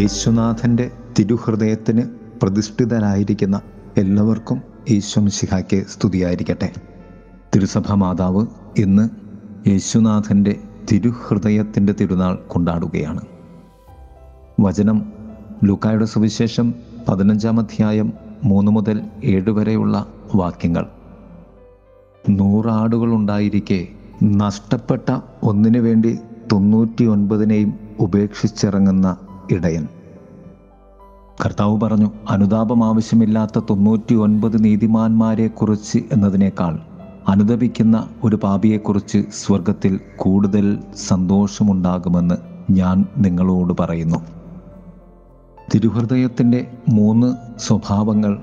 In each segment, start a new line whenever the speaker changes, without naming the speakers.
യേശുനാഥന്റെ തിരുഹൃദയത്തിന് പ്രതിഷ്ഠിതരായിരിക്കുന്ന എല്ലാവർക്കും ഈശ്വംശിഹായ്ക്ക് സ്തുതിയായിരിക്കട്ടെ. തിരുസഭ മാതാവ് ഇന്ന് യേശുനാഥന്റെ തിരുഹൃദയത്തിന്റെ തിരുനാൾ കൊണ്ടാടുകയാണ്. വചനം ലൂക്കായുടെ സുവിശേഷം പതിനഞ്ചാം അധ്യായം മൂന്ന് മുതൽ ഏഴ് വരെയുള്ള വാക്യങ്ങൾ. നൂറാടുകളുണ്ടായിരിക്കെ നഷ്ടപ്പെട്ട ഒന്നിനു വേണ്ടി തൊണ്ണൂറ്റി ഒൻപതിനെയും ഉപേക്ഷിച്ചിറങ്ങുന്ന ഇടയൻ. കർത്താവ് പറഞ്ഞു അനുതാപം ആവശ്യമില്ലാത്ത തൊണ്ണൂറ്റി ഒൻപത് നീതിമാന്മാരെക്കുറിച്ച് എന്നതിനേക്കാൾ അനുദപിക്കുന്ന ഒരു പാപിയെക്കുറിച്ച് സ്വർഗത്തിൽ കൂടുതൽ സന്തോഷമുണ്ടാകുമെന്ന് ഞാൻ നിങ്ങളോട് പറയുന്നു. തിരുഹൃദയത്തിന്റെ മൂന്ന് സ്വഭാവങ്ങൾ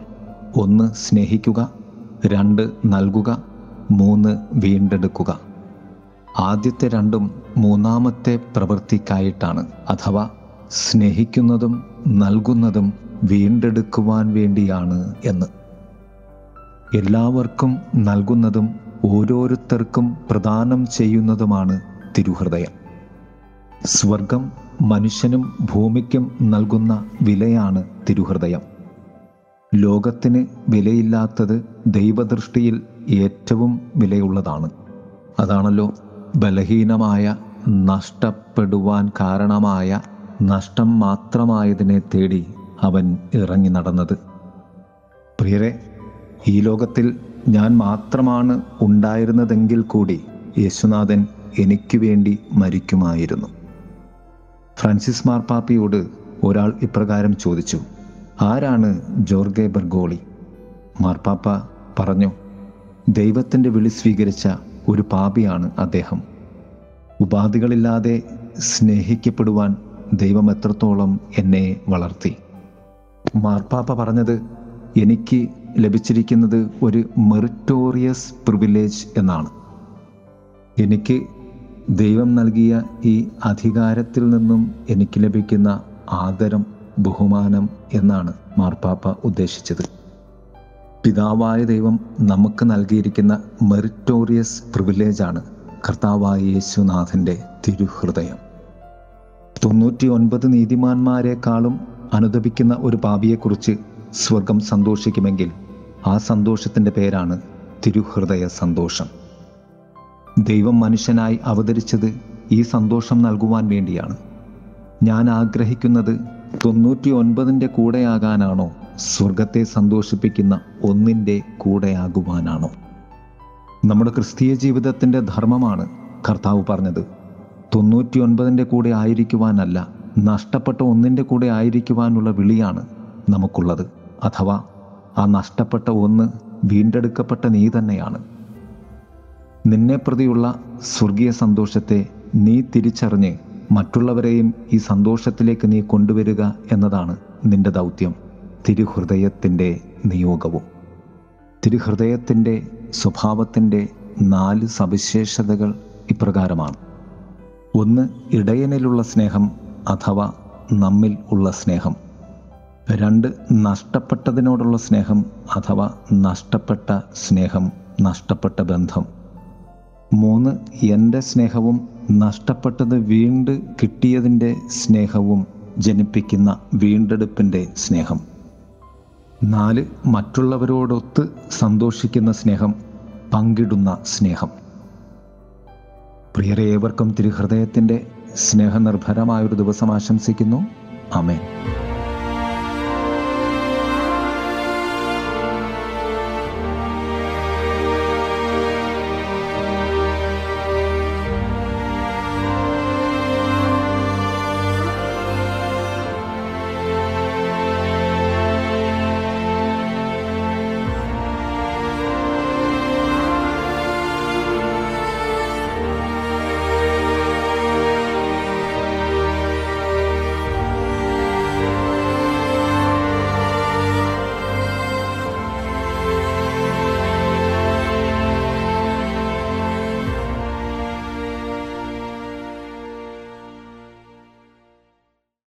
ഒന്ന് സ്നേഹിക്കുക രണ്ട് നൽകുക മൂന്ന് വീണ്ടെടുക്കുക. ആദ്യത്തെ രണ്ടും മൂന്നാമത്തെ പ്രവൃത്തിക്കായിട്ടാണ് അഥവാ സ്നേഹിക്കുന്നതും നൽകുന്നതും വീണ്ടെടുക്കുവാൻ വേണ്ടിയാണ് എന്ന്. എല്ലാവർക്കും നൽകുന്നതും ഓരോരുത്തർക്കും പ്രദാനം ചെയ്യുന്നതുമാണ് തിരുഹൃദയം. സ്വർഗം മനുഷ്യനും ഭൂമിക്കും നൽകുന്ന വിലയാണ് തിരുഹൃദയം. ലോകത്തിന് വിലയില്ലാത്തത് ദൈവദൃഷ്ടിയിൽ ഏറ്റവും വിലയുള്ളതാണ്. അതാണല്ലോ ബലഹീനമായ നഷ്ടപ്പെടുവാൻ കാരണമായ നഷ്ടം മാത്രമായതിനെ തേടി അവൻ ഇറങ്ങി നടന്നത്. പ്രിയരെ ഈ ലോകത്തിൽ ഞാൻ മാത്രമാണ് ഉണ്ടായിരുന്നതെങ്കിൽ കൂടി യേശുനാഥൻ എനിക്ക് വേണ്ടി മരിക്കുമായിരുന്നു. ഫ്രാൻസിസ് മാർപ്പാപ്പിയോട് ഒരാൾ ഇപ്രകാരം ചോദിച്ചു ആരാണ് ജോർഗെ ബർഗോളി? മാർപ്പാപ്പ പറഞ്ഞു ദൈവത്തിന്റെ വിളി സ്വീകരിച്ച ഒരു പാപിയാണ് അദ്ദേഹം. ഉപാധികളില്ലാതെ സ്നേഹിക്കപ്പെടുവാൻ ദൈവം എത്രത്തോളം എന്നെ വളർത്തി? മാർപ്പാപ്പ പറഞ്ഞത് എനിക്ക് ലഭിച്ചിരിക്കുന്നത് ഒരു മെറിറ്റോറിയസ് പ്രിവിലേജ് എന്നാണ്. എനിക്ക് ദൈവം നൽകിയ ഈ അധികാരത്തിൽ നിന്നും എനിക്ക് ലഭിക്കുന്ന ആദരം ബഹുമാനം എന്നാണ് മാർപ്പാപ്പ ഉദ്ദേശിച്ചത്. പിതാവായ ദൈവം നമുക്ക് നൽകിയിരിക്കുന്ന മെറിറ്റോറിയസ് പ്രിവിലേജാണ് കർത്താവായ യേശുനാഥന്റെ തിരുഹൃദയം. തൊണ്ണൂറ്റി ഒൻപത് നീതിമാന്മാരെക്കാളും അനുദപിക്കുന്ന ഒരു പാപിയെക്കുറിച്ച് സ്വർഗം സന്തോഷിക്കുമെങ്കിൽ ആ സന്തോഷത്തിന്റെ പേരാണ് തിരുഹൃദയ സന്തോഷം. ദൈവം മനുഷ്യനായി അവതരിച്ചത് ഈ സന്തോഷം നൽകുവാൻ വേണ്ടിയാണ്. ഞാൻ ആഗ്രഹിക്കുന്നത് തൊണ്ണൂറ്റി ഒൻപതിന്റെ കൂടെയാകാനാണോ സ്വർഗത്തെ സന്തോഷിപ്പിക്കുന്ന ഒന്നിന്റെ കൂടെയാകുവാനാണോ? നമ്മുടെ ക്രിസ്തീയ ജീവിതത്തിന്റെ ധർമ്മമാണ് കർത്താവ് പറഞ്ഞത്. തൊണ്ണൂറ്റി ഒൻപതിന്റെ കൂടെ ആയിരിക്കുവാനല്ല നഷ്ടപ്പെട്ട ഒന്നിന്റെ കൂടെ ആയിരിക്കുവാനുള്ള വിളിയാണ് നമുക്കുള്ളത്. അഥവാ ആ നഷ്ടപ്പെട്ട ഒന്ന് വീണ്ടെടുക്കപ്പെട്ട നീ തന്നെയാണ്. നിന്നെ പ്രതിയുള്ള സ്വർഗീയ സന്തോഷത്തെ നീ തിരിച്ചറിഞ്ഞ് മറ്റുള്ളവരെയും ഈ സന്തോഷത്തിലേക്ക് നീ കൊണ്ടുവരിക എന്നതാണ് നിന്റെ ദൗത്യം. തിരുഹൃദയത്തിന്റെ നിയോഗവും. തിരുഹൃദയത്തിന്റെ സ്വഭാവത്തിന്റെ നാല് സവിശേഷതകൾ ഇപ്രകാരമാണ്. ഒന്ന് ഇടയനിലുള്ള സ്നേഹം അഥവാ നമ്മിൽ ഉള്ള സ്നേഹം. രണ്ട് നഷ്ടപ്പെട്ടതിനോടുള്ള സ്നേഹം അഥവാ നഷ്ടപ്പെട്ട സ്നേഹം നഷ്ടപ്പെട്ട ബന്ധം. മൂന്ന് എന്റെ സ്നേഹവും നഷ്ടപ്പെട്ടത് വീണ്ട് കിട്ടിയതിന്റെ സ്നേഹവും ജനിപ്പിക്കുന്ന വീണ്ടെടുപ്പിന്റെ സ്നേഹം. നാല് മറ്റുള്ളവരോടൊത്ത് സന്തോഷിക്കുന്ന സ്നേഹം പങ്കിടുന്ന സ്നേഹം. പ്രിയരെ ഏവർക്കും തിരുഹൃദയത്തിന്റെ സ്നേഹനിർഭരമായൊരു ദിവസം ആശംസിക്കുന്നു. അമേൻ